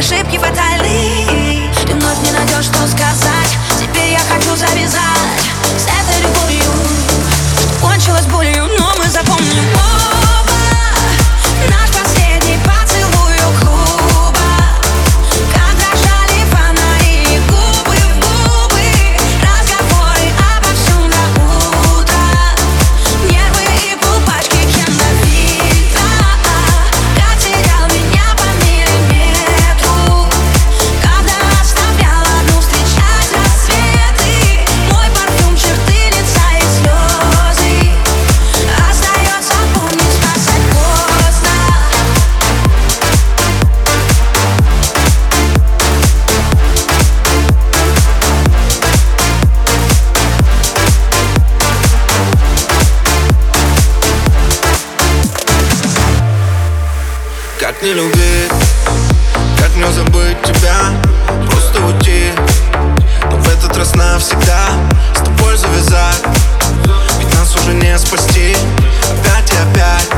Ошибки фатальны Как не любить, как мне забыть тебя? Просто уйти, но в этот раз навсегда С тобой завязать, ведь нас уже не спасти. Опять и опять,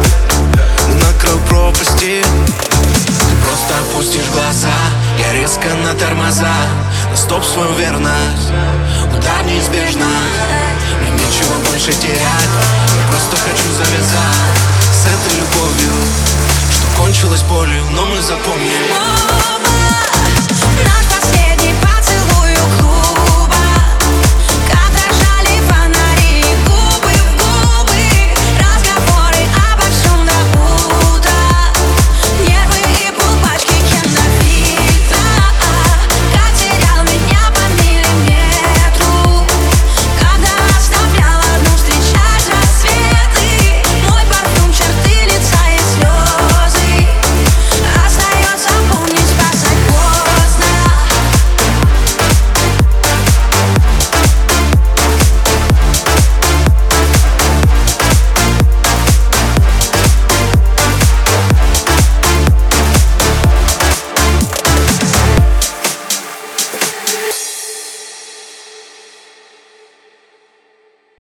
на краю пропасти. Ты просто опустишь глаза, я резко на тормоза. На стоп свою верность, удар неизбежно без боли, но мы запомним.